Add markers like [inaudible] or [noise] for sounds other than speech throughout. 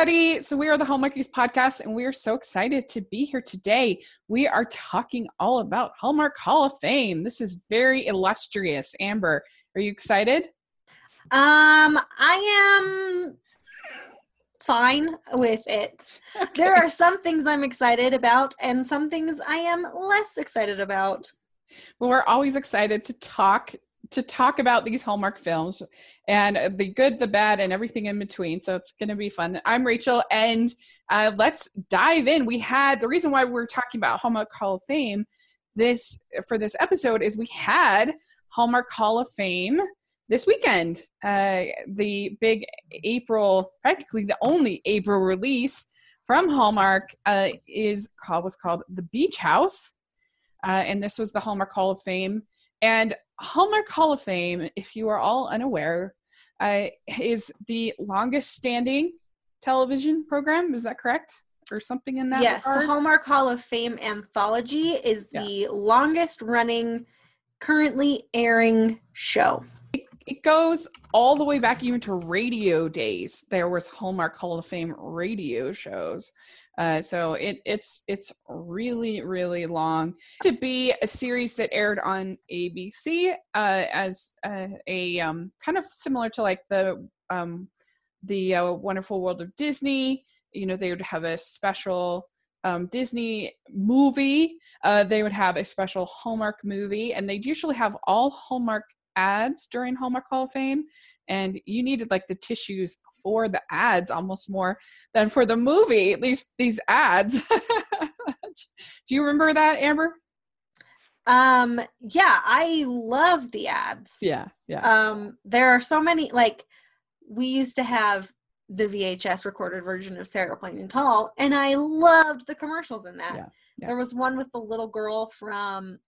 everybody. So, we are the Hallmarkies podcast, and we are so excited to be here today. We are talking all about Hallmark Hall of Fame. This is very illustrious. Amber, are you excited? Um, I am fine with it. Okay. [laughs] There are some things I'm excited about, and some things I am less excited about. But we're always excited to talk to talk about these Hallmark films and the good, the bad, and everything in between. So it's going to be fun. I'm Rachel, and uh, let's dive in. We had the reason why we're talking about Hallmark Hall of Fame this for this episode is we had Hallmark Hall of Fame this weekend. Uh, the big April, practically the only April release from Hallmark uh, is called was called The Beach House, uh, and this was the Hallmark Hall of Fame and Hallmark Hall of Fame, if you are all unaware, uh, is the longest standing television program. Is that correct? Or something in that? Yes, the Hallmark Hall of Fame anthology is yeah. the longest running, currently airing show. It, goes all the way back even to radio days. There was Hallmark Hall of Fame radio shows. Uh, so it, it's it's really really long to be a series that aired on ABC uh, as uh, a um, kind of similar to like the um, the uh, Wonderful World of Disney. You know, they would have a special um, Disney movie. Uh, they would have a special Hallmark movie, and they'd usually have all Hallmark ads during Hallmark Hall of Fame, and you needed like the tissues for the ads almost more than for the movie. At least these ads. [laughs] Do you remember that, Amber? Um, yeah, I love the ads. Yeah, yeah. Um, there are so many like we used to have the VHS recorded version of Sarah Plain and Tall, and I loved the commercials in that. Yeah, yeah. There was one with the little girl from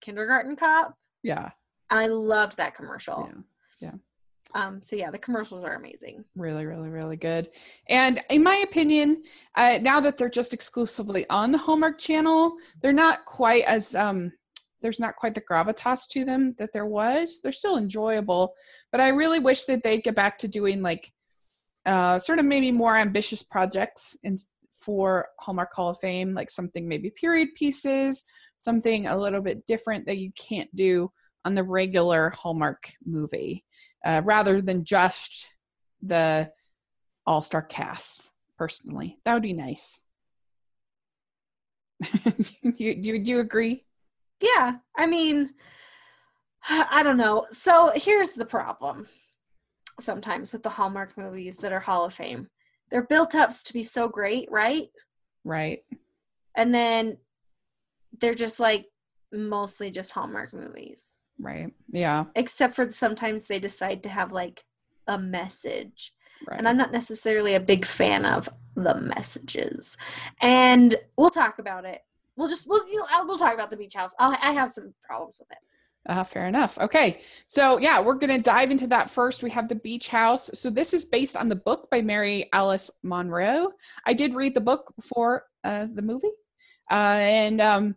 Kindergarten Cop. Yeah. I loved that commercial. Yeah. Yeah. Um, so yeah, the commercials are amazing. Really, really, really good. And in my opinion, uh, now that they're just exclusively on the Hallmark Channel, they're not quite as um, there's not quite the gravitas to them that there was. They're still enjoyable, but I really wish that they'd get back to doing like uh, sort of maybe more ambitious projects in, for Hallmark Hall of Fame, like something maybe period pieces, something a little bit different that you can't do on the regular Hallmark movie uh, rather than just the all star cast, personally. That would be nice. do, [laughs] you, do, do you agree? Yeah. I mean, I don't know. So here's the problem sometimes with the Hallmark movies that are Hall of Fame. They're built up to be so great, right? Right. And then they're just like mostly just Hallmark movies. Right. Yeah. Except for sometimes they decide to have like a message. Right. And I'm not necessarily a big fan of the messages. And we'll talk about it. We'll just we'll you know, we'll talk about the beach house. I'll, I have some problems with it. Uh, fair enough. Okay. So, yeah, we're going to dive into that first. We have The Beach House. So, this is based on the book by Mary Alice Monroe. I did read the book before uh, the movie. Uh, and um,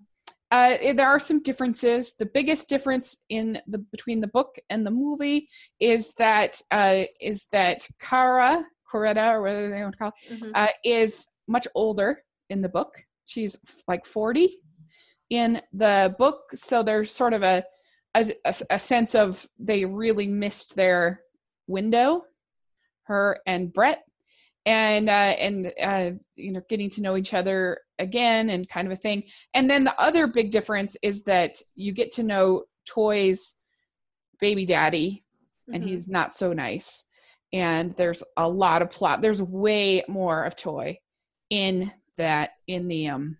uh, there are some differences. The biggest difference in the between the book and the movie is that uh, is that Cara Caretta or whatever they want to call it, mm-hmm. uh, is much older in the book. She's like forty in the book, so there's sort of a a, a sense of they really missed their window, her and Brett, and uh, and uh, you know getting to know each other again and kind of a thing. And then the other big difference is that you get to know Toy's baby daddy, and mm-hmm. he's not so nice. And there's a lot of plot. There's way more of Toy in that in the um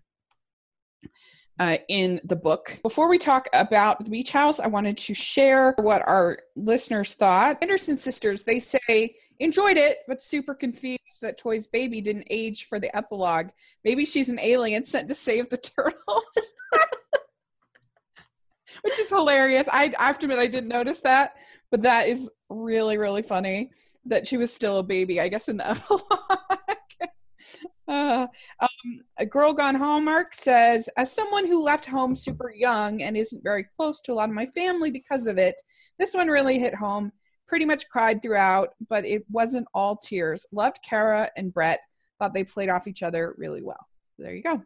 uh, in the book. Before we talk about the beach house, I wanted to share what our listeners thought. Anderson sisters, they say enjoyed it, but super confused that Toy's baby didn't age for the epilogue. Maybe she's an alien sent to save the [laughs] turtles. [laughs] Which is hilarious. I, I have to admit I didn't notice that, but that is really, really funny that she was still a baby, I guess, in the [laughs] epilogue. Uh, um, a girl gone hallmark says as someone who left home super young and isn't very close to a lot of my family because of it this one really hit home Pretty much cried throughout, but it wasn't all tears. Loved Kara and Brett. Thought they played off each other really well. There you go.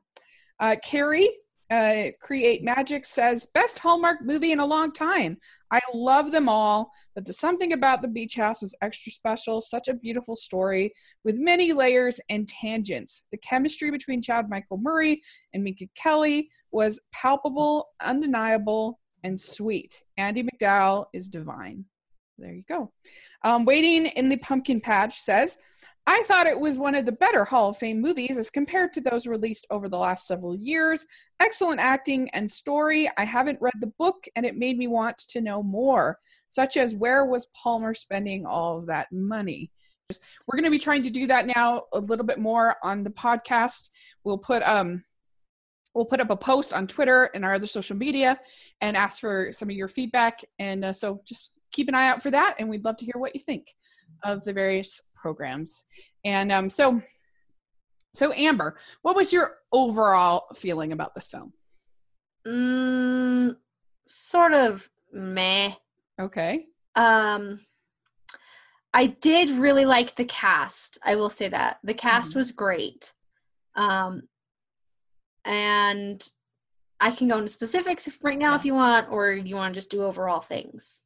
Uh, Carrie, uh, Create Magic says, best Hallmark movie in a long time. I love them all, but the something about the beach house was extra special. Such a beautiful story with many layers and tangents. The chemistry between Chad Michael Murray and Minka Kelly was palpable, undeniable, and sweet. Andie MacDowell is divine. There you go. Um, Waiting in the Pumpkin Patch says, I thought it was one of the better Hall of Fame movies as compared to those released over the last several years. Excellent acting and story. I haven't read the book and it made me want to know more, such as where was Palmer spending all of that money? We're going to be trying to do that now a little bit more on the podcast. We'll put um we'll put up a post on Twitter and our other social media and ask for some of your feedback and uh, so just keep an eye out for that and we'd love to hear what you think of the various programs. And um, so, so Amber, what was your overall feeling about this film? Mm, sort of meh. Okay. Um, I did really like the cast. I will say that the cast mm-hmm. was great. Um, and I can go into specifics if, right now yeah. if you want, or you want to just do overall things.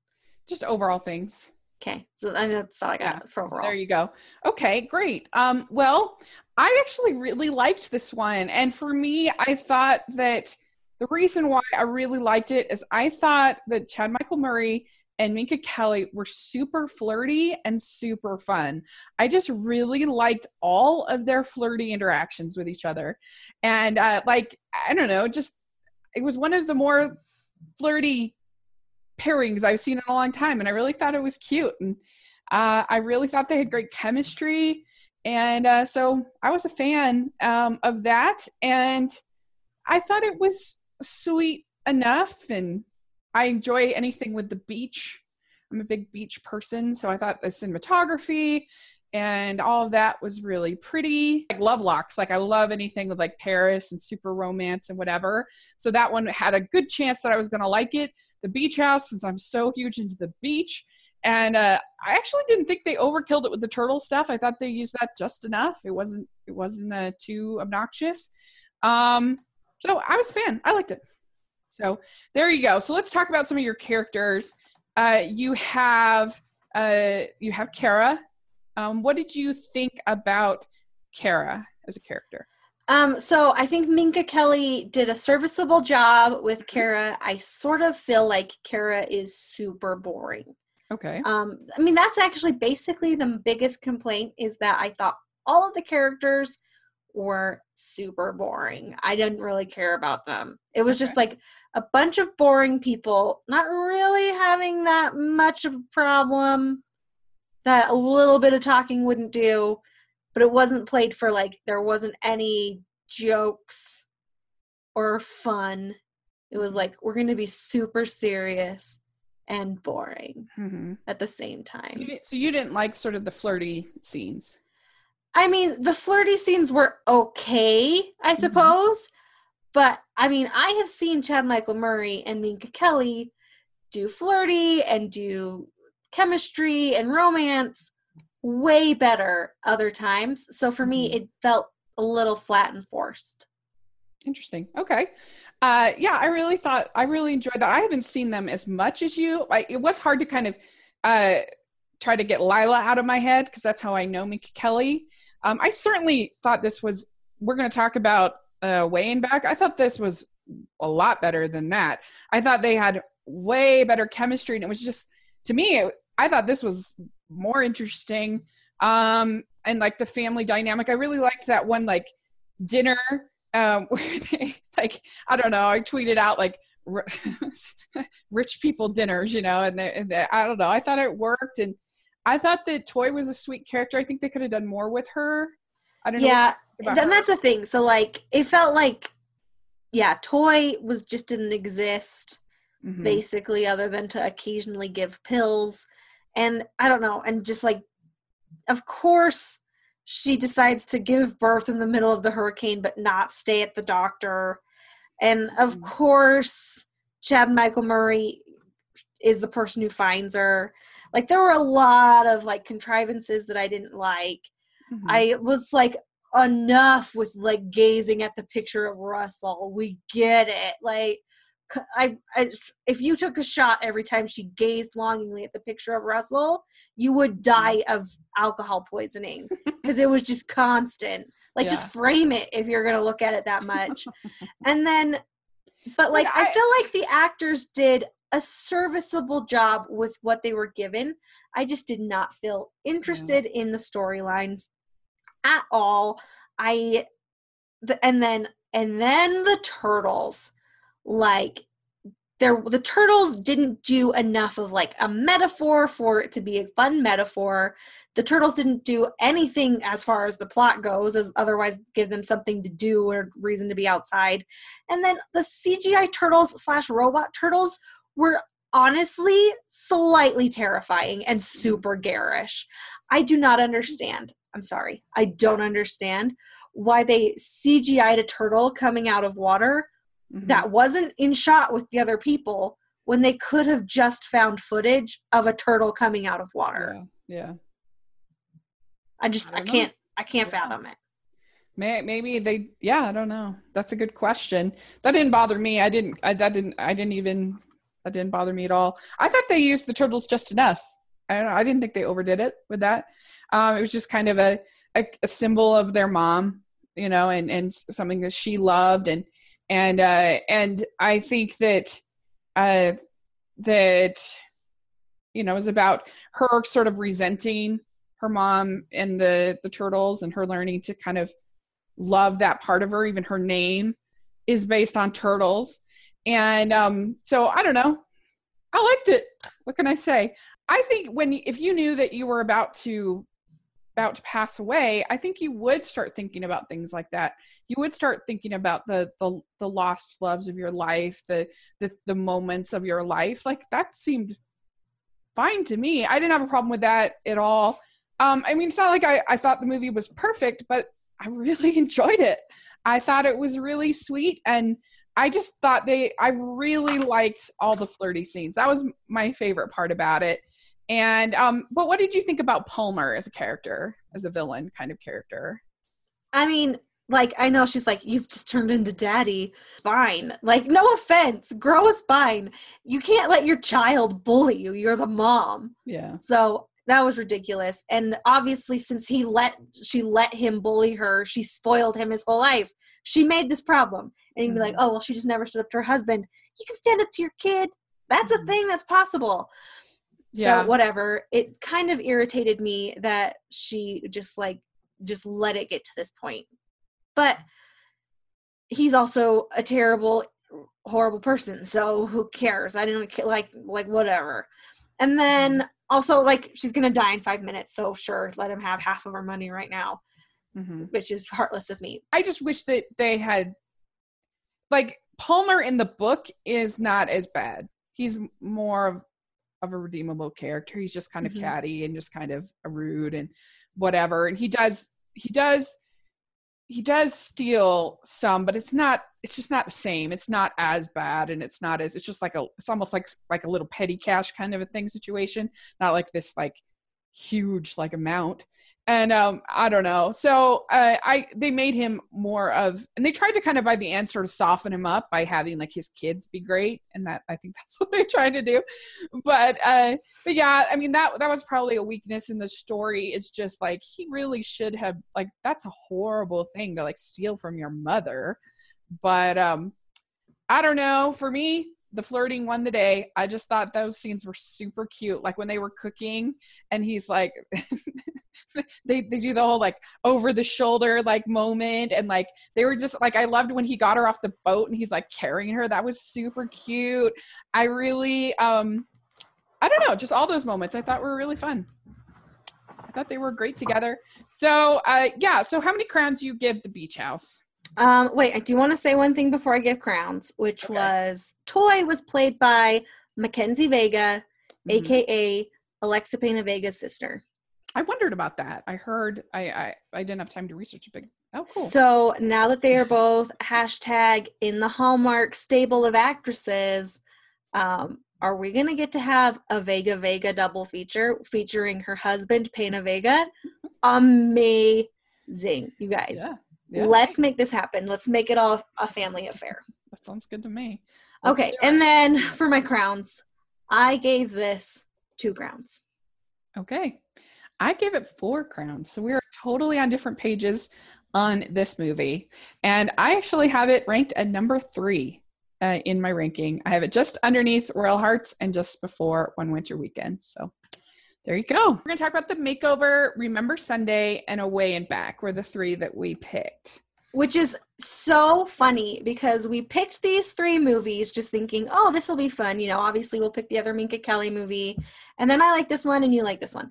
Just overall things. Okay, so I mean, that's all I got yeah, for overall. There you go. Okay, great. Um, well, I actually really liked this one, and for me, I thought that the reason why I really liked it is I thought that Chad Michael Murray and Minka Kelly were super flirty and super fun. I just really liked all of their flirty interactions with each other, and uh, like I don't know, just it was one of the more flirty pairings I've seen in a long time, and I really thought it was cute, and uh, I really thought they had great chemistry, and uh, so I was a fan um, of that, and I thought it was sweet enough, and I enjoy anything with the beach. I'm a big beach person, so I thought the cinematography and all of that was really pretty. Like love locks, like I love anything with like Paris and super romance and whatever. So that one had a good chance that I was going to like it. The beach house, since I'm so huge into the beach. And uh, I actually didn't think they overkilled it with the turtle stuff. I thought they used that just enough. It wasn't it wasn't uh, too obnoxious. Um, so I was a fan. I liked it. So there you go. So let's talk about some of your characters. Uh, you have uh, you have Kara, um, what did you think about Kara as a character? Um, so I think Minka Kelly did a serviceable job with mm-hmm. Kara. I sort of feel like Kara is super boring. Okay. Um, I mean that's actually basically the biggest complaint is that I thought all of the characters were super boring. I didn't really care about them. It was okay. just like a bunch of boring people, not really having that much of a problem that a little bit of talking wouldn't do, but it wasn't played for like there wasn't any jokes or fun. It was like we're going to be super serious and boring mm-hmm. at the same time. You so you didn't like sort of the flirty scenes. I mean, the flirty scenes were okay, I mm-hmm. suppose. Mm-hmm. But I mean, I have seen Chad Michael Murray and Minka Kelly do flirty and do chemistry and romance way better other times. So for me, mm-hmm. it felt a little flat and forced. Interesting. Okay. Uh, yeah, I really thought I really enjoyed that. I haven't seen them as much as you. Like it was hard to kind of uh, try to get Lyla out of my head because that's how I know Minka Kelly. Um, I certainly thought this was. We're going to talk about uh, way and back. I thought this was a lot better than that. I thought they had way better chemistry, and it was just to me, it, I thought this was more interesting. Um, and like the family dynamic, I really liked that one like dinner um, [laughs] where they like I don't know. I tweeted out like [laughs] rich people dinners, you know, and, and I don't know. I thought it worked, and I thought that Toy was a sweet character. I think they could have done more with her. I don't yeah, know. Yeah, then that's a thing. So like, it felt like, yeah, Toy was just didn't exist mm-hmm. basically, other than to occasionally give pills. And I don't know, and just like, of course, she decides to give birth in the middle of the hurricane, but not stay at the doctor. And of mm-hmm. course, Chad Michael Murray is the person who finds her. Like there were a lot of like contrivances that I didn't like. Mm-hmm. I was like enough with like gazing at the picture of Russell. We get it. Like I, I, if you took a shot every time she gazed longingly at the picture of Russell, you would mm-hmm. die of alcohol poisoning [laughs] because it was just constant. Like, yeah. just frame it if you're gonna look at it that much. [laughs] and then, but like, I, I feel like the actors did a serviceable job with what they were given. I just did not feel interested yeah. in the storylines at all. I, the, and then, and then the turtles like there the turtles didn't do enough of like a metaphor for it to be a fun metaphor. The turtles didn't do anything as far as the plot goes as otherwise give them something to do or reason to be outside. And then the cgi turtles slash robot turtles were honestly slightly terrifying and super garish. I do not understand i'm sorry i don't understand why they cgi'd a turtle coming out of water mm-hmm. that wasn't in shot with the other people when they could have just found footage of a turtle coming out of water. Yeah. yeah. I just I, I can't I can't yeah. fathom it. Maybe they yeah, I don't know. That's a good question. That didn't bother me. I didn't I that didn't I didn't even that didn't bother me at all. I thought they used the turtles just enough. I don't know, I didn't think they overdid it with that. Um, it was just kind of a, a, a symbol of their mom, you know, and and something that she loved and and uh, and I think that uh, that you know is about her sort of resenting her mom and the the turtles and her learning to kind of love that part of her even her name is based on turtles. And um so i don't know. I liked it. What can i say? I think when if you knew that you were about to about to pass away i think you would start thinking about things like that. You would start thinking about the the, the lost loves of your life the, the the moments of your life. Like that seemed fine to me. I didn't have a problem with that at all. Um i mean it's not like i, I thought the movie was perfect but i really [laughs] enjoyed it. I thought it was really sweet and i just thought they i really liked all the flirty scenes. That was my favorite part about it and um, but what did you think about Palmer as a character, as a villain kind of character? I mean, like I know she's like, you've just turned into daddy. Fine. Like, no offense, grow a spine. You can't let your child bully you. You're the mom. Yeah. So that was ridiculous. And obviously, since he let she let him bully her, she spoiled him his whole life. She made this problem. And he'd be like, mm-hmm. oh well, she just never stood up to her husband. You can stand up to your kid. That's a mm-hmm. thing that's possible yeah. so whatever it kind of irritated me that she just like just let it get to this point but he's also a terrible horrible person so who cares i didn't like like whatever and then mm-hmm. also like she's gonna die in five minutes so sure let him have half of her money right now mm-hmm. which is heartless of me i just wish that they had like palmer in the book is not as bad he's more of of a redeemable character. He's just kind of mm-hmm. catty and just kind of rude and whatever. And he does he does he does steal some, but it's not it's just not the same. It's not as bad and it's not as it's just like a it's almost like like a little petty cash kind of a thing situation. Not like this like huge like amount and um i don't know. So uh, i they made him more of and they tried to kind of by the answer to soften him up by having like his kids be great. And that i think [laughs] that's what they tried to do. But uh but yeah i mean that that was probably a weakness in the story is just like he really should have like that's a horrible thing to like steal from your mother. But um i don't know. For me the flirting won the day. I just thought those scenes were super cute. Like when they were cooking and he's like [laughs] they they do the whole like over the shoulder like moment and like they were just like I loved when he got her off the boat and he's like carrying her. That was super cute. I really um I don't know, just all those moments I thought were really fun. I thought they were great together. So uh yeah, so how many crowns do you give the beach house? Um, wait, I do want to say one thing before I give crowns, which okay. was Toy was played by Mackenzie Vega, mm-hmm. aka Alexa Pena Vega's sister. I wondered about that. I heard I I, I didn't have time to research a big oh cool. So now that they are both hashtag in the Hallmark stable of actresses, um, are we to get to have a Vega Vega double feature featuring her husband, Pena Vega? [laughs] Amazing, you guys. Yeah, yeah. Let's make this happen. Let's make it all a family affair. That sounds good to me. Let's okay, and then for my crowns, I gave this two crowns. Okay. I gave it four crowns. So we are totally on different pages on this movie. And I actually have it ranked at number three uh, in my ranking. I have it just underneath Royal Hearts and just before One Winter Weekend. So there you go. We're going to talk about the makeover, Remember Sunday, and Away and Back were the three that we picked. Which is so funny because we picked these three movies just thinking, oh, this will be fun. You know, obviously we'll pick the other Minka Kelly movie. And then I like this one and you like this one.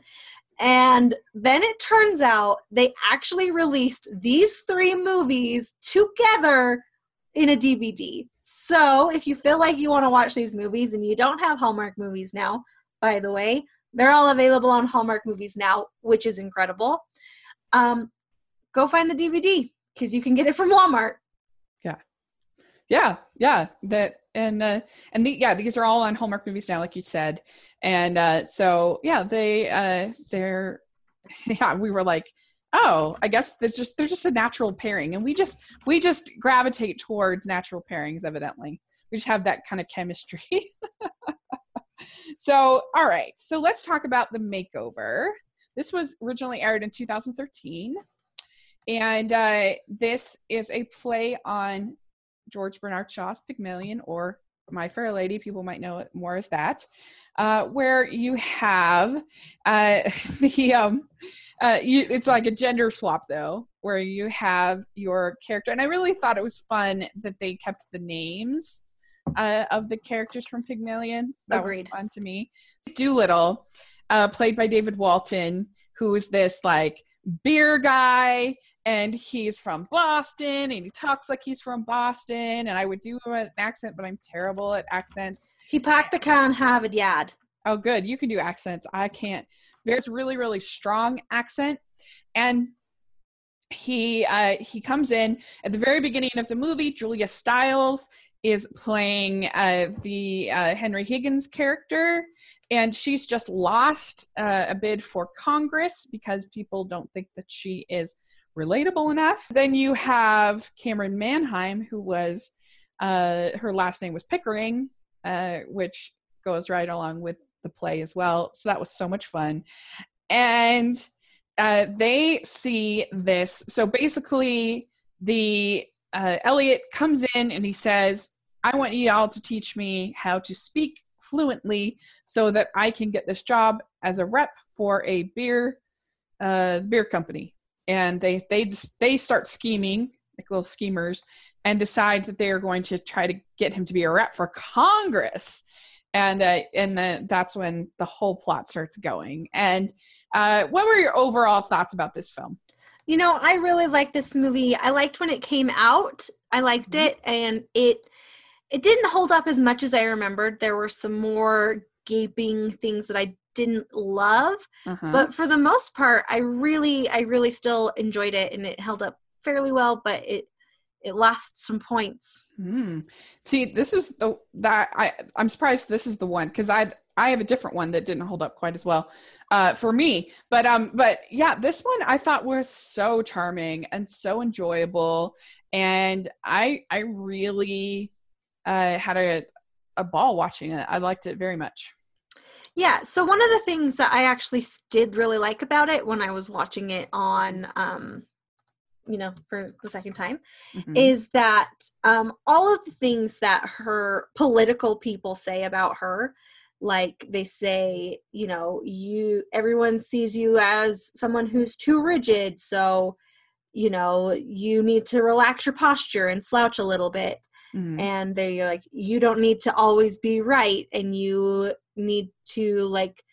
And then it turns out they actually released these three movies together in a DVD. So if you feel like you want to watch these movies and you don't have Hallmark movies now, by the way, they're all available on Hallmark movies now, which is incredible. Um, go find the DVD because you can get it from Walmart. Yeah, yeah, yeah. That and uh, and the, yeah, these are all on Hallmark movies now, like you said, and uh, so yeah, they uh, they're [laughs] yeah, we were like, oh, I guess there's just they're just a natural pairing, and we just we just gravitate towards natural pairings. Evidently, we just have that kind of chemistry. [laughs] so, all right, so let's talk about the makeover. This was originally aired in 2013, and uh, this is a play on George Bernard Shaw's Pygmalion or My Fair Lady, people might know it more as that, uh, where you have uh, [laughs] the um, uh, you, it's like a gender swap though, where you have your character, and I really thought it was fun that they kept the names uh, of the characters from Pygmalion. That Agreed. was fun to me. Doolittle, uh, played by David Walton, who is this like beer guy and he's from Boston and he talks like he's from Boston and I would do an accent but I'm terrible at accents. He packed the can Harvard Yard. Oh good, you can do accents. I can't. There's really really strong accent and he uh he comes in at the very beginning of the movie Julia Stiles is playing uh, the uh, Henry Higgins character, and she's just lost uh, a bid for Congress because people don't think that she is relatable enough. Then you have Camryn Manheim, who was uh, her last name was Pickering, uh, which goes right along with the play as well. So that was so much fun, and uh, they see this. So basically, the Elliot comes in and he says, I want you all to teach me how to speak fluently so that I can get this job as a rep for a beer uh, beer company. And they they they start scheming like little schemers and decide that they are going to try to get him to be a rep for Congress. And uh, and the, that's when the whole plot starts going. And uh, what were your overall thoughts about this film? You know, I really like this movie. I liked when it came out. I liked mm-hmm. it, and it it didn't hold up as much as I remembered. There were some more gaping things that I didn't love, uh-huh. but for the most part, I really, I really still enjoyed it, and it held up fairly well. But it it lost some points. Mm. See, this is the that I I'm surprised this is the one because I I have a different one that didn't hold up quite as well uh, for me. But um, but yeah, this one I thought was so charming and so enjoyable, and I I really uh, had a, a ball watching it. I liked it very much. Yeah. So one of the things that I actually did really like about it when I was watching it on, um, you know, for the second time, mm-hmm. is that um, all of the things that her political people say about her, like they say, you know, you everyone sees you as someone who's too rigid, so you know you need to relax your posture and slouch a little bit mm-hmm. and they're like you don't need to always be right and you need to like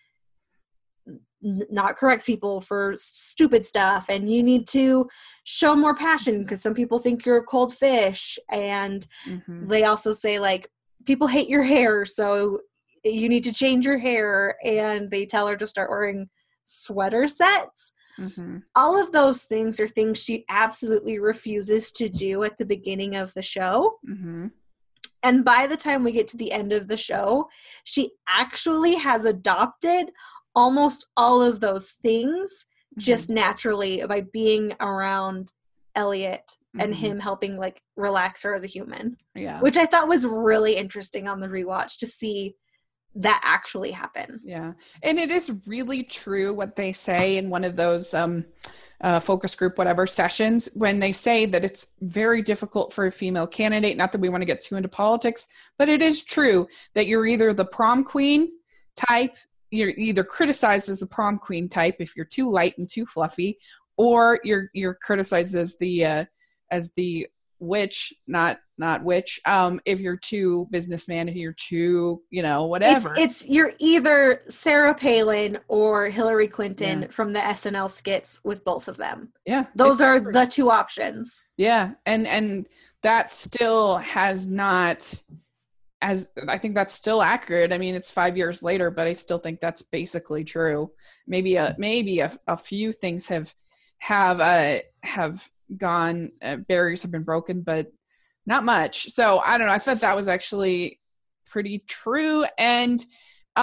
not correct people for stupid stuff and you need to show more passion because some people think you're a cold fish and mm-hmm. they also say like people hate your hair so you need to change your hair and they tell her to start wearing sweater sets Mm-hmm. All of those things are things she absolutely refuses to do at the beginning of the show. Mm-hmm. And by the time we get to the end of the show, she actually has adopted almost all of those things mm-hmm. just naturally by being around Elliot mm-hmm. and him helping like relax her as a human. Yeah. Which I thought was really interesting on the rewatch to see that actually happen. Yeah. And it is really true what they say in one of those um uh, focus group, whatever sessions, when they say that it's very difficult for a female candidate. Not that we want to get too into politics, but it is true that you're either the prom queen type, you're either criticized as the prom queen type if you're too light and too fluffy, or you're you're criticized as the uh, as the witch, not not which Um, if you're too businessman, if you're too, you know, whatever. It's, it's you're either Sarah Palin or Hillary Clinton yeah. from the SNL skits with both of them. Yeah. Those are the two options. Yeah. And and that still has not as I think that's still accurate. I mean, it's five years later, but I still think that's basically true. Maybe a maybe a, a few things have have uh have gone uh, barriers have been broken, but not much. So I don't know. I thought that was actually pretty true. And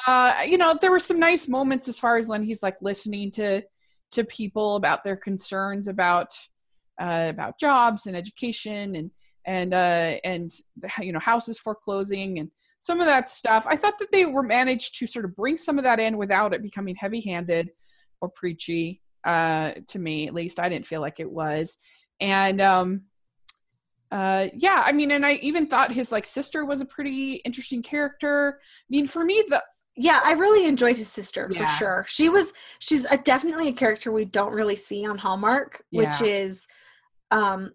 uh, you know, there were some nice moments as far as when he's like listening to to people about their concerns about uh, about jobs and education and and uh, and you know houses foreclosing and some of that stuff. I thought that they were managed to sort of bring some of that in without it becoming heavy handed or preachy. Uh, to me, at least, I didn't feel like it was. And um, uh yeah i mean and i even thought his like sister was a pretty interesting character. I mean for me the yeah i really enjoyed his sister yeah. for sure. She was she's a, definitely a character we don't really see on hallmark yeah. which is um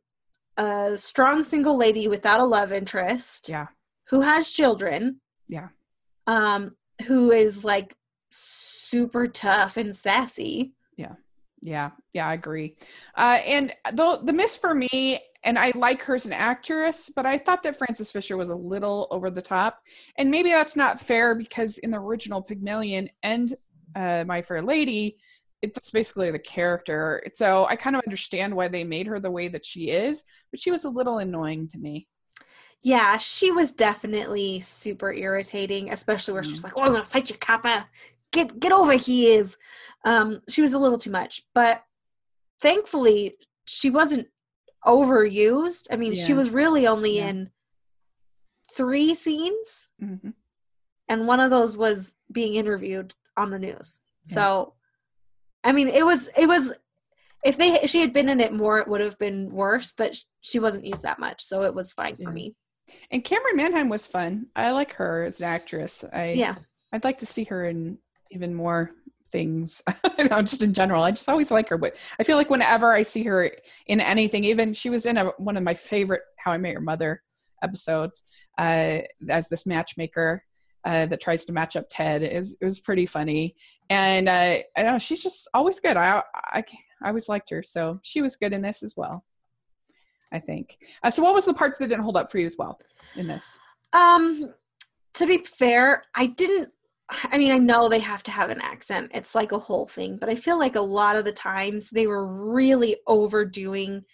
a strong single lady without a love interest yeah. who has children yeah. um who is like super tough and sassy. Yeah yeah yeah i agree uh and the the miss for me and I like her as an actress, but I thought that Frances Fisher was a little over the top. And maybe that's not fair because in the original Pygmalion and uh, My Fair Lady, it's basically the character. So I kind of understand why they made her the way that she is, but she was a little annoying to me. Yeah, she was definitely super irritating, especially where mm. she's like, "Oh, I'm gonna fight you, Kappa. Get get over here." Um, she was a little too much, but thankfully she wasn't overused. I mean, yeah. she was really only yeah. in three scenes, mm-hmm. and one of those was being interviewed on the news. Yeah. So, I mean, it was it was if they if she had been in it more, it would have been worse. But she wasn't used that much, so it was fine for me. And Camryn Manheim was fun. I like her as an actress. I yeah. I'd like to see her in even more things [laughs] you know just in general. I just always like her but i feel like whenever i see her in anything even she was in a, one of my favorite how i met your mother episodes uh, as this matchmaker uh, that tries to match up ted. Is it was pretty funny. And uh, i know she's just always good. I, I i always liked her so she was good in this as well i think. Uh, so what was the parts that didn't hold up for you as well in this? Um to be fair i didn't I mean, I know they have to have an accent. It's like a whole thing, but I feel like a lot of the times they were really overdoing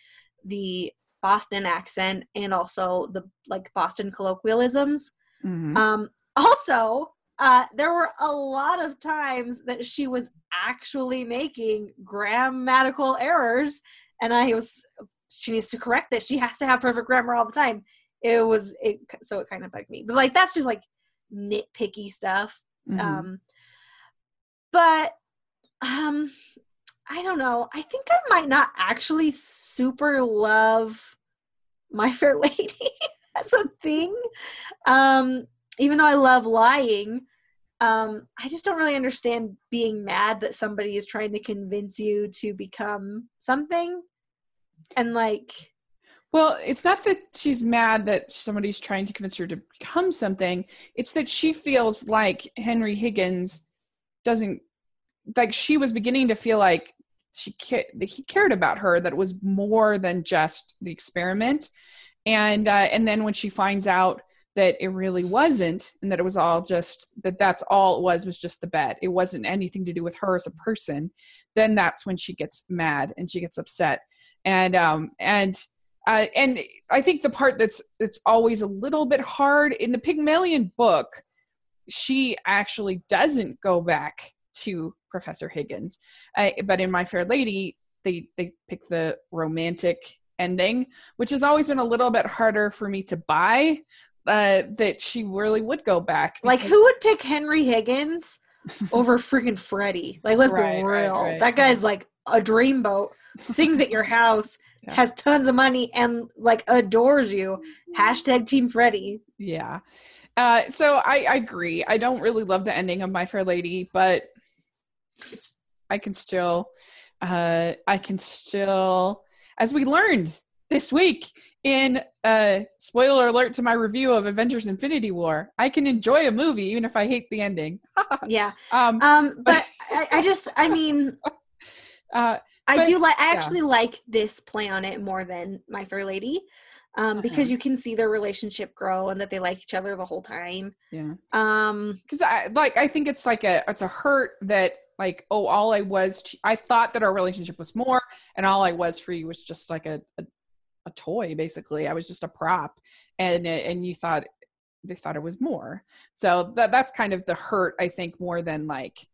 the Boston accent and also the like Boston colloquialisms. Mm-hmm. Um, [laughs] also, uh, there were a lot of times that she was actually making grammatical errors, and I was she needs to correct this. She has to have perfect grammar all the time. It was it, so it kind of bugged me, but like that's just like nitpicky stuff. Mm-hmm. Um, but um, I don't know. I think I might not actually super love My Fair [laughs] Lady as a thing. Um, even though I love lying, um, I just don't really understand being mad that somebody is trying to convince you to become something. And like, well, it's not that she's mad that somebody's trying to convince her to become something. It's that she feels like Henry Higgins doesn't like she was beginning to feel like she that he cared about her that it was more than just the experiment. And uh, and then when she finds out that it really wasn't and that it was all just that that's all it was was just the bet. It wasn't anything to do with her as a person. Then that's when she gets mad and she gets upset. And um and uh, and I think the part that's that's always a little bit hard in the Pygmalion book, she actually doesn't go back to Professor Higgins, uh, but in My Fair Lady, they they pick the romantic ending, which has always been a little bit harder for me to buy. Uh, that she really would go back. Like, who would pick Henry Higgins over [laughs] freaking Freddie? Like, let's right, be real. Right, right. That guy's like a dreamboat, sings at your house, [laughs] yeah. has tons of money, and like adores you. Hashtag Team Freddy. Yeah. Uh, so I, I agree. I don't really love the ending of My Fair Lady, but it's I can still uh I can still as we learned this week in uh spoiler alert to my review of Avengers Infinity War, I can enjoy a movie even if I hate the ending. [laughs] yeah. Um, um [laughs] but I, I just I mean uh I but, do like I actually like this play on it more than My Fair Lady. Um, uh-huh. because you can see their relationship grow and that they like each other the whole time. Yeah. Um, because I like I think it's like a it's a hurt that like oh all I was I thought that our relationship was more and all I was for you was just like a, a a toy basically i was just a prop and and you thought they thought it was more so that that's kind of the hurt i think more than like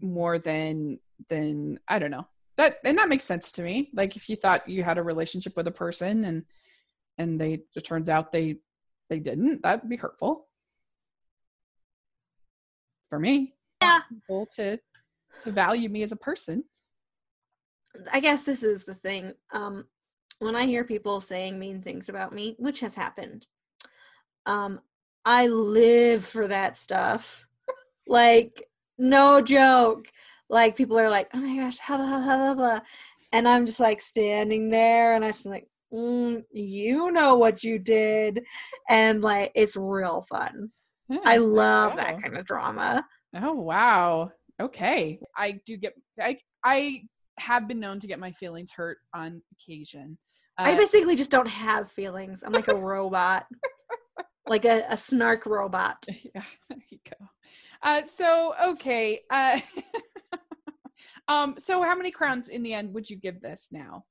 more than than i don't know. That and that makes sense to me. Like if you thought you had a relationship with a person and and they it turns out they they didn't that'd be hurtful. For me. Yeah. People to to value me as a person. I guess this is the thing. Um when i hear people saying mean things about me which has happened um i live for that stuff. Like no joke like people are like, oh my gosh, blah blah blah blah blah, and I'm just like standing there, and I'm just like, mm, you know what you did, and like it's real fun. Yeah, I love that kind of drama. Oh wow. Okay. I do get I I have been known to get my feelings hurt on occasion. Uh, I basically just don't have feelings. I'm like a robot. like a, a snark robot. [laughs] Yeah, there you go. Uh, so okay. Uh, [laughs] um, so how many crowns in the end would you give this now?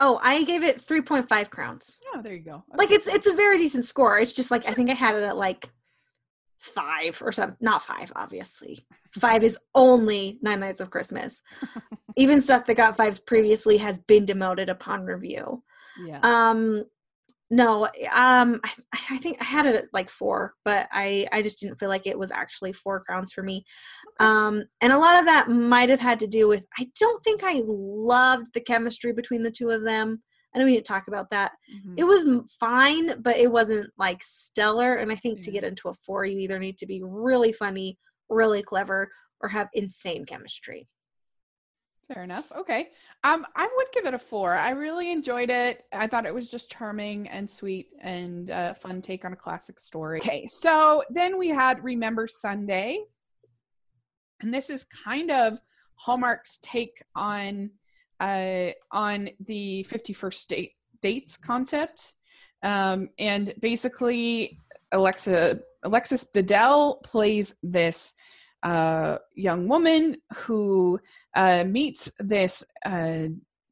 Oh, I gave it 3.5 crowns. Oh, there you go. Okay. Like it's it's a very decent score. It's just like I think I had it at like five or something. Not five, obviously. Five is only Nine Nights of Christmas. [laughs] Even stuff that got fives previously has been demoted upon review. Yeah. Um no um I, I, think i had it at like four but i i just didn't feel like it was actually four crowns for me. Um and a lot of that might have had to do with i don't think i loved the chemistry between the two of them. I know we didn't talk about that. Mm-hmm. it was fine but it wasn't like stellar and i think yeah. to get into a four you either need to be really funny really clever or have insane chemistry Fair enough. Okay. Um, I would give it a four. I really enjoyed it. I thought it was just charming and sweet and a fun take on a classic story. Okay. So then we had Remember Sunday. And this is kind of Hallmark's take on uh on the 51st date dates concept. Um, and basically Alexa Alexis Bledel plays this uh, young woman who uh, meets this uh,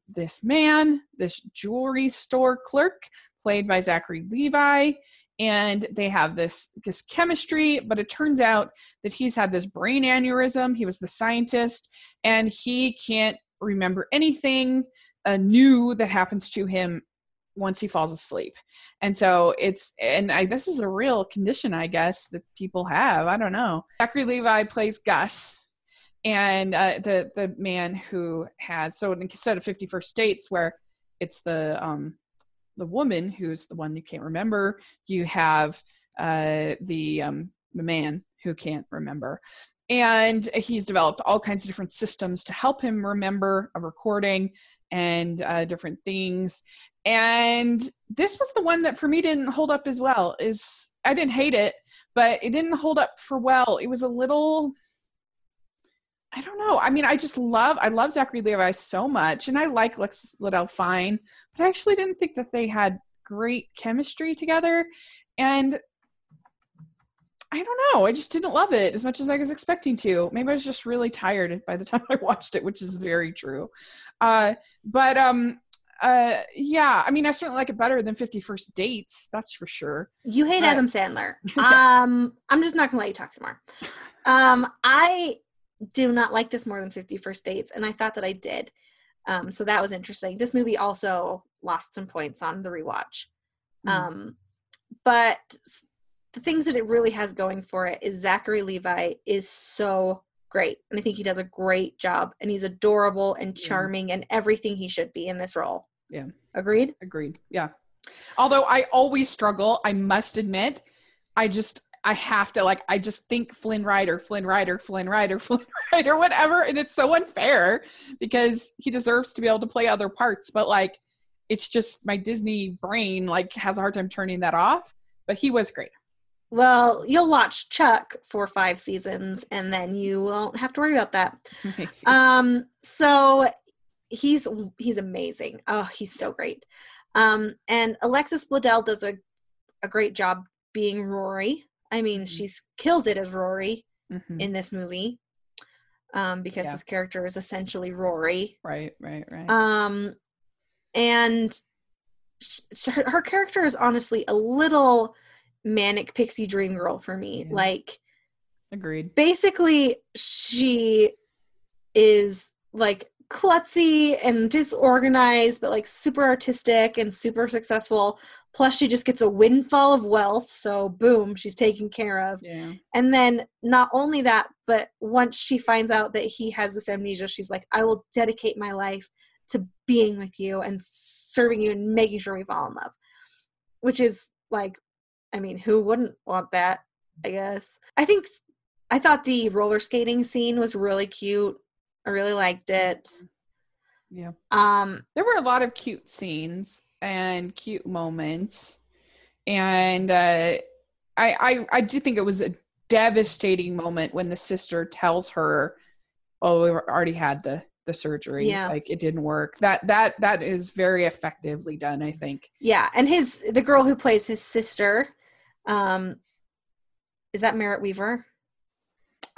this man, this jewelry store clerk, played by Zachary Levi, and they have this this chemistry. But it turns out that he's had this brain aneurysm. He was the scientist, and he can't remember anything uh, new that happens to him once he falls asleep. And so it's and I this is a real condition I guess that people have. I don't know. Zachary Levi plays Gus and uh, the the man who has so instead of 51st States, where it's the um the woman who's the one you can't remember, you have uh the um the man who can't remember. And he's developed all kinds of different systems to help him remember a recording and uh, different things. And this was the one that for me didn't hold up as well is i didn't hate it but it didn't hold up for well. It was a little i don't know. I mean i just love i love zachary levi so much and i like lex Bledel fine but i actually didn't think that they had great chemistry together. And I don't know. I just didn't love it as much as I was expecting to. Maybe I was just really tired by the [laughs] time I watched it, which is very true. Uh, but um, uh yeah i mean i certainly like it better than Fifty First dates that's for sure you hate adam sandler [laughs] yes. um i'm just not gonna let you talk anymore. um i do not like this more than Fifty First dates and i thought that i did um so that was interesting this movie also lost some points on the rewatch mm. um but the things that it really has going for it is zachary levi is so great. And I think he does a great job. And he's adorable and charming and everything he should be in this role. Yeah. Agreed? Agreed. Yeah. Although I always struggle, I must admit, I just I have to like I just think Flynn Rider, Flynn Rider, Flynn Rider, [laughs] Flynn Rider, whatever, and it's so unfair because he deserves to be able to play other parts, but like it's just my Disney brain like has a hard time turning that off. But he was great. Well, you'll watch Chuck for five seasons, and then you won't have to worry about that. [laughs] um, so he's he's amazing. Oh, he's so great. Um, and Alexis Bledel does a a great job being Rory. I mean, mm-hmm. she's killed it as Rory mm-hmm. in this movie. Um, because yeah. this character is essentially Rory. Right, right, right. Um, and she, her, her character is honestly a little manic pixie dream girl for me. Yeah. Like agreed. Basically, she is like klutzy and disorganized, but like super artistic and super successful. Plus, she just gets a windfall of wealth. So, boom, she's taken care of. Yeah. And then, not only that, but once she finds out that he has this amnesia, she's like, I will dedicate my life to being with you and serving you and making sure we fall in love. Which is like I mean, who wouldn't want that? I guess. I think I thought the roller skating scene was really cute. I really liked it. Yeah. Um there were a lot of cute scenes and cute moments. And uh I I I do think it was a devastating moment when the sister tells her, "Oh, we already had the the surgery. Yeah. Like it didn't work. That that that is very effectively done, I think. Yeah, and his the girl who plays his sister um, is that Merritt Wever?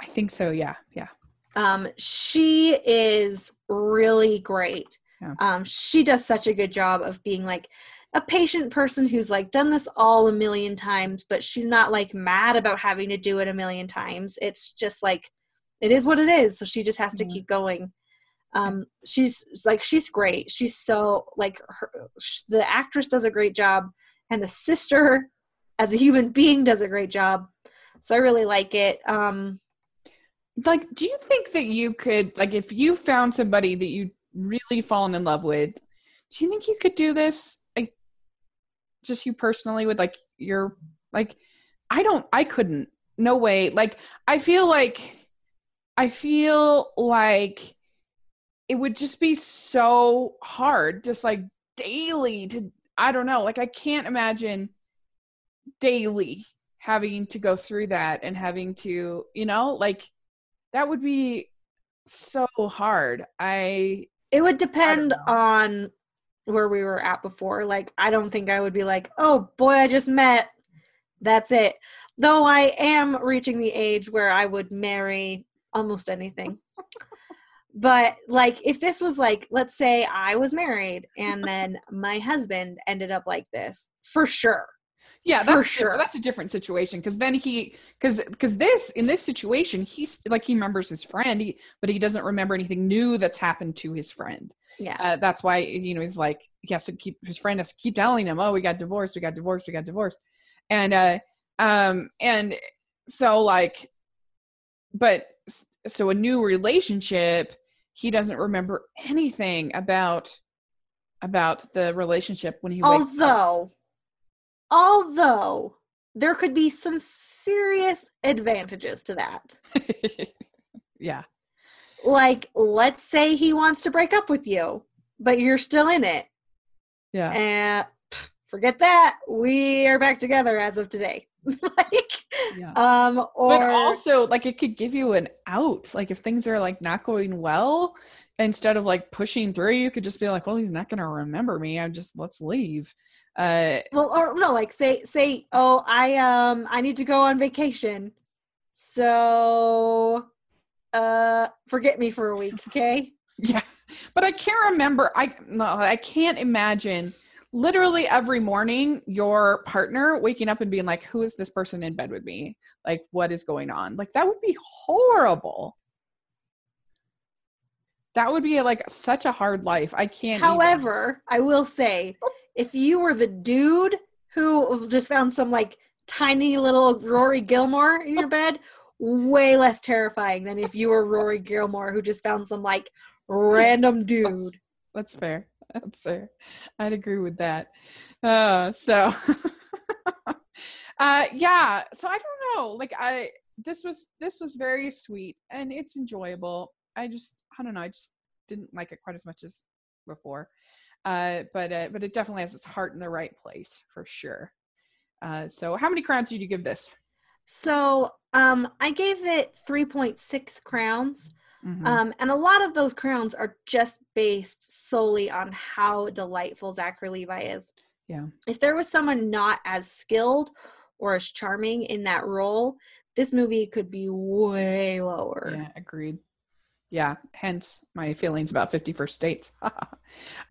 I think so. Yeah, yeah. Um, she is really great. Yeah. Um, she does such a good job of being like a patient person who's like done this all a million times, but she's not like mad about having to do it a million times. It's just like it is what it is. So she just has to mm-hmm. keep going. Um, she's like she's great. She's so like her, the actress does a great job, and the sister as a human being does a great job. So I really like it. Um like do you think that you could like if you found somebody that you really fallen in love with, do you think you could do this like just you personally with like your like I don't I couldn't. No way. Like I feel like I feel like it would just be so hard just like daily to I don't know. Like I can't imagine daily having to go through that and having to, you know, like that would be so hard. I it would depend on where we were at before. Like I don't think I would be like, "Oh, boy, I just met. That's it." Though I am reaching the age where I would marry almost anything. [laughs] but like if this was like let's say I was married and then my husband ended up like this, for sure yeah that's sure. That's a different situation because then he because because this in this situation he's like he remembers his friend he, but he doesn't remember anything new that's happened to his friend. Yeah. Uh, that's why you know he's like he has to keep his friend has to keep telling him oh we got divorced we got divorced we got divorced. And uh um and so like but so a new relationship he doesn't remember anything about about the relationship when he although Although there could be some serious advantages to that. [laughs] yeah. Like, let's say he wants to break up with you, but you're still in it. Yeah. And forget that. We are back together as of today. [laughs] like, yeah. um, or but also like it could give you an out. Like if things are like not going well, instead of like pushing through, you could just be like, well, he's not going to remember me. I'm just let's leave. Uh, well, or no, like say say, oh, I um I need to go on vacation, so uh forget me for a week, okay? [laughs] yeah, But I can't remember. I no, I can't imagine literally every morning your partner waking up and being like, "Who is this person in bed with me? Like, what is going on?" Like that would be horrible. That would be like such a hard life. I can't. However. I will say, if you were the dude who just found some like tiny little Rory Gilmore in your bed, way less terrifying than if you were Rory Gilmore who just found some like random dude. That's, that's fair. That's fair. I'd agree with that. Uh, so, [laughs] uh, yeah. So I don't know. Like I, this was this was very sweet and it's enjoyable. I just I don't know. I just didn't like it quite as much as before. Uh, but uh, but it definitely has its heart in the right place for sure. Uh, so how many crowns did you give this? So um, I gave it 3.6 crowns. Mm-hmm. Um, and a lot of those crowns are just based solely on how delightful Zachary Levi is. Yeah. If there was someone not as skilled or as charming in that role, this movie could be way lower. Yeah, agreed. Yeah, hence my feelings about 50 First Dates. [laughs] um,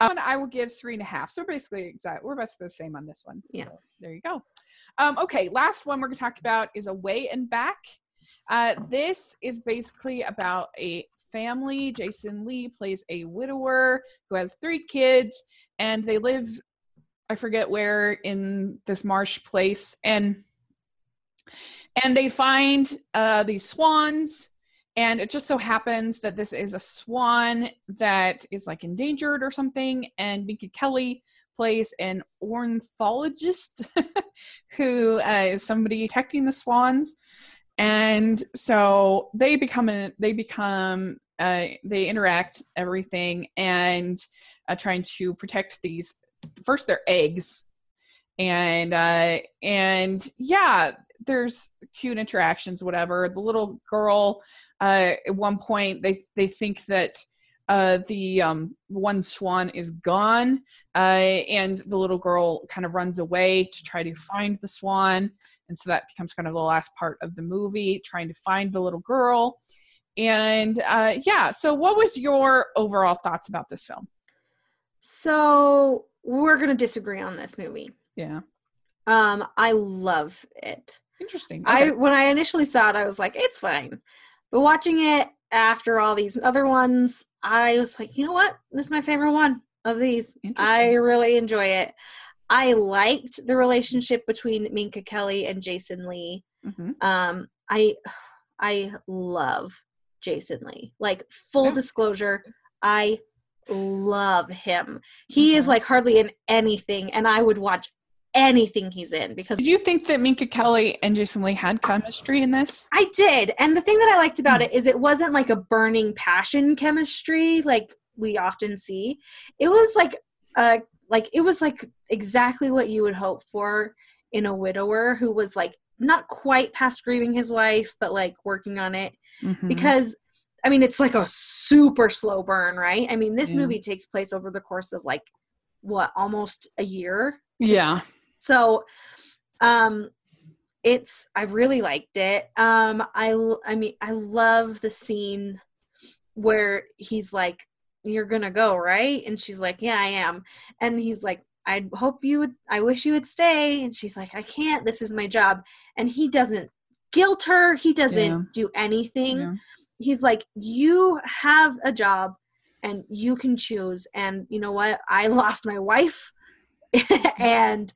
I will give three and a half. So basically, exact. We're basically the same on this one. Yeah. So there you go. Um, okay, last one we're going to talk about is Away and Back. Uh, this is basically about a family. Jason Lee plays a widower who has three kids, and they live, I forget where, in this marsh place, and and they find uh, these swans. And it just so happens that this is a swan that is like endangered or something. And Minka Kelly plays an ornithologist [laughs] who uh, is somebody detecting the swans and so they become a, they become uh, they interact everything and uh, trying to protect these first their eggs and uh and yeah there's cute interactions whatever the little girl uh at one point they they think that uh, the um, one swan is gone, uh, and the little girl kind of runs away to try to find the swan. And so that becomes kind of the last part of the movie, trying to find the little girl. And uh, yeah, so what was your overall thoughts about this film? So we're going to disagree on this movie. Yeah. Um, I love it. Interesting. Okay. I when I initially saw it, I was like, it's fine. But watching it after all these other ones, I was like, you know what? This is my favorite one of these. I really enjoy it. I liked the relationship between Minka Kelly and Jason Lee. Mm-hmm. Um, I [sighs] I love Jason Lee. Like full yeah. disclosure, I love him. He mm-hmm. is like hardly in anything, and I would watch anything he's in because did you think that minka kelly and jason lee had chemistry in this? I did. And the thing that i liked about it is it wasn't like a burning passion chemistry like we often see. It was like a like it was like exactly what you would hope for in a widower who was like not quite past grieving his wife but like working on it. Mm-hmm. because i mean it's like a super slow burn right? I mean this yeah. movie takes place over the course of like what almost a year yeah so, um, it's I really liked it. Um, I I mean I love the scene where he's like, "You're gonna go, right?" And she's like, "Yeah, I am." And he's like, "I hope you would. I wish you would stay." And she's like, "I can't. This is my job." And he doesn't guilt her. He doesn't yeah. do anything. Yeah. He's like, "You have a job." And you can choose. And you know what? I [laughs] lost my wife [laughs] and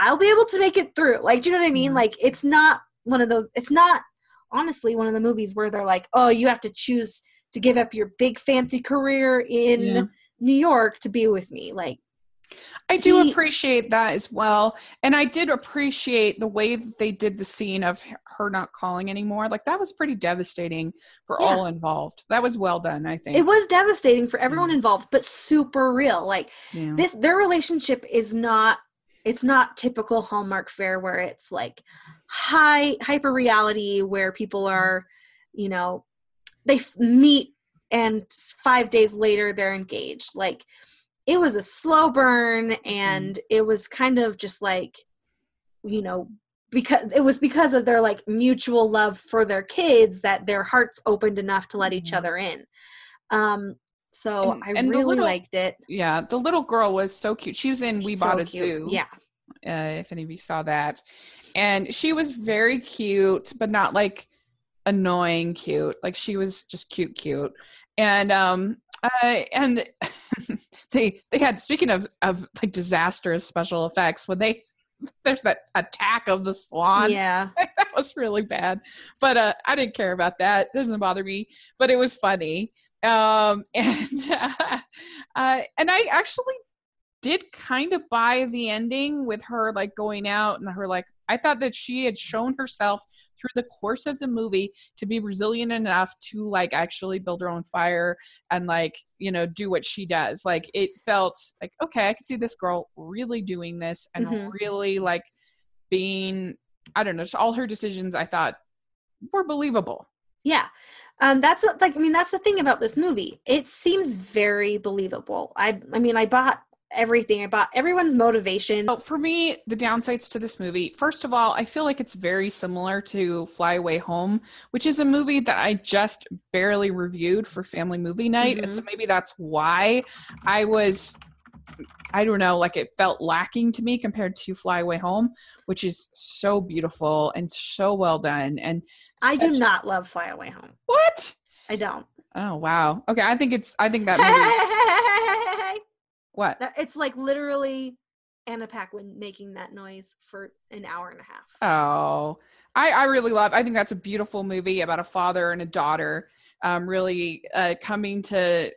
I'll be able to make it through. Like, do you know what I mean? Mm-hmm. Like, it's not one of those, it's not honestly one of the movies where they're like, oh, you have to choose to give up your big fancy career in yeah. New York to be with me. Like, I do he, appreciate that as well. And I did appreciate the way that they did the scene of her not calling anymore. Like that was pretty devastating for yeah. all involved. That was well done, I think. It was devastating for everyone mm. involved, but super real. Like yeah. this their relationship is not it's not typical Hallmark fare where it's like high hyper reality where people are, you know, they f- meet and five days later they're engaged. Like it was a slow burn and mm. it was kind of just like, you know, because it was because of their like mutual love for their kids that their hearts opened enough to let each mm-hmm. other in. Um, So and, I and really little, liked it. Yeah, the little girl was so cute. She was in We so Bought a cute. Zoo. Yeah. Uh, if any of you saw that. And she was very cute, but not like annoying cute. Like she was just cute, cute. And um uh, and [laughs] they they had speaking of of like disastrous special effects when they [laughs] there's that attack of the swan. Yeah. [laughs] that was really bad. But uh I didn't care about that. It doesn't bother me. But it was funny. Um [laughs] and uh, uh and I actually did kind of buy the ending with her like going out and her like I thought that she had shown herself through the course of the movie to be resilient enough to like actually build her own fire and like, you know, do what she does. Like it felt like, okay, I could see this girl really doing this and mm-hmm. really like being, I don't know, just all her decisions I thought were believable. Yeah. Um, that's like I mean that's the thing about this movie. It seems very believable. I I mean I bought everything i bought everyone's motivation. So for me, the downsides to this movie, first of all, I feel like it's very similar to Fly Away Home, which is a movie that I just barely reviewed for family movie night. Mm-hmm. And so mm-hmm. maybe that's why I was I don't know, like it felt lacking to me compared to Fly Away Home, which is so beautiful and so well done. And I do not love Fly Away Home. What? I don't. Oh wow. Okay, I think it's I think that movie [laughs] What? It's like literally Anna Paquin making that noise for an hour and a half. Oh, I, I really love. I think that's a beautiful movie about a father and a daughter, um, really uh, coming to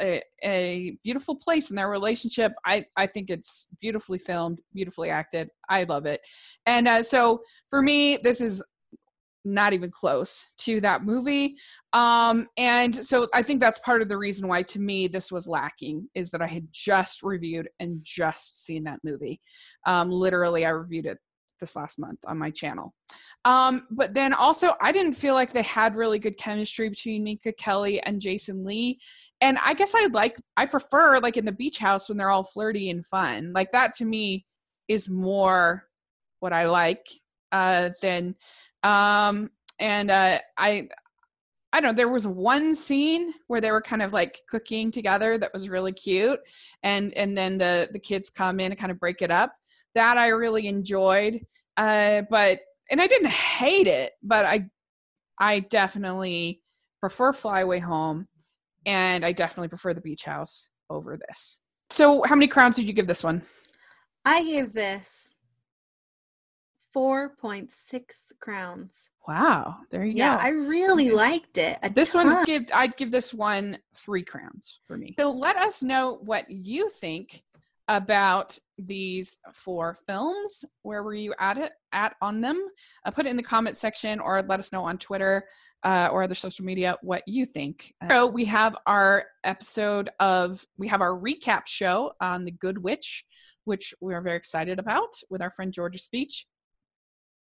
a, a, beautiful place in their relationship. I I think it's beautifully filmed, beautifully acted. I love it, and uh, so for me, this is not even close to that movie. Um, and so I think that's part of the reason why to me this was lacking is that I had just reviewed and just seen that movie. Um, literally, I reviewed it this last month on my channel. Um, but then also, I didn't feel like they had really good chemistry between Minka Kelly and Jason Lee. And I guess I like, I prefer like in the beach house when they're all flirty and fun. Like that to me is more what I like uh, than um, and uh, I, I don't know. There was one scene where they were kind of like cooking together that was really cute, and and then the the kids come in and kind of break it up. That I really enjoyed. Uh, but and I didn't hate it, but I I definitely prefer Fly Away Home, and I definitely prefer the Beach House over this. So, how many crowns did you give this one? I gave this 4.6 crowns. Wow, there you yeah, go. Yeah, I really liked it. This ton. one give I'd give this one 3 crowns for me. So let us know what you think about these four films. Where were you at it at on them? Uh, put it in the comment section or let us know on Twitter uh, or other social media what you think. So we have our episode of we have our recap show on the Good Witch, which we are very excited about with our friend Georgia Speech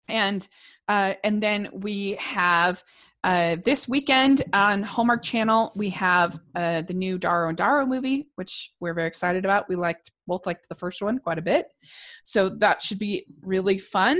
and uh, and then we have uh, this weekend on Hallmark Channel we have uh, the new Darrow and Darrow movie, which we're very excited about. We liked both liked the first one quite a bit, so that should be really fun.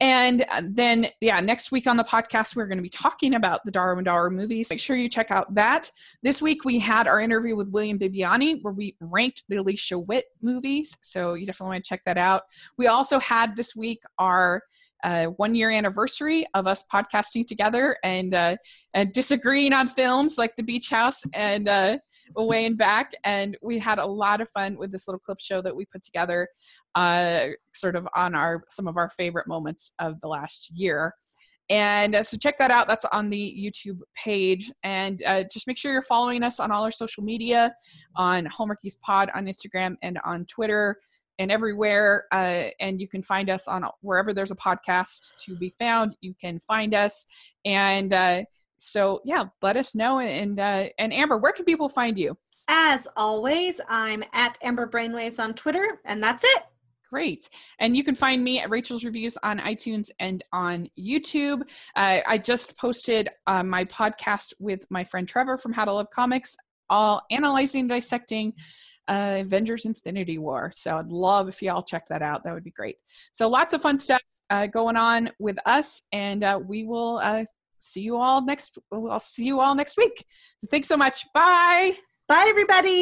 And uh, then yeah, next week on the podcast we're going to be talking about the Darrow and Darrow movies. Make sure you check out that. This week we had our interview with William Bibbiani where we ranked the Alicia Witt movies, so you definitely want to check that out. We also had this week our uh, one year anniversary of us podcasting together and, uh, and disagreeing on films like The Beach House and uh, Away and Back. And we had a lot of fun with this little clip show that we put together, uh, sort of on our some of our favorite moments of the last year. And uh, so check that out. That's on the YouTube page. And uh, just make sure you're following us on all our social media on Hallmarkies Pod on Instagram and on Twitter and everywhere. Uh, and you can find us on wherever there's a podcast to be found. You can find us. And uh, so, yeah, let us know. And uh, and Amber, where can people find you? As always, I'm at Amber Brainwaves on Twitter, and that's it. Great. And you can find me at Rachel's Reviews on iTunes and on YouTube. Uh, I just posted uh, my podcast with my friend Trevor from How to Love Comics, all analyzing, dissecting uh, Avengers Infinity War. So I'd love if y'all check that out. That would be great. So lots of fun stuff uh, going on with us, and uh, we will uh, see you all next. I'll see you all next week. Thanks so much. Bye. Bye, everybody.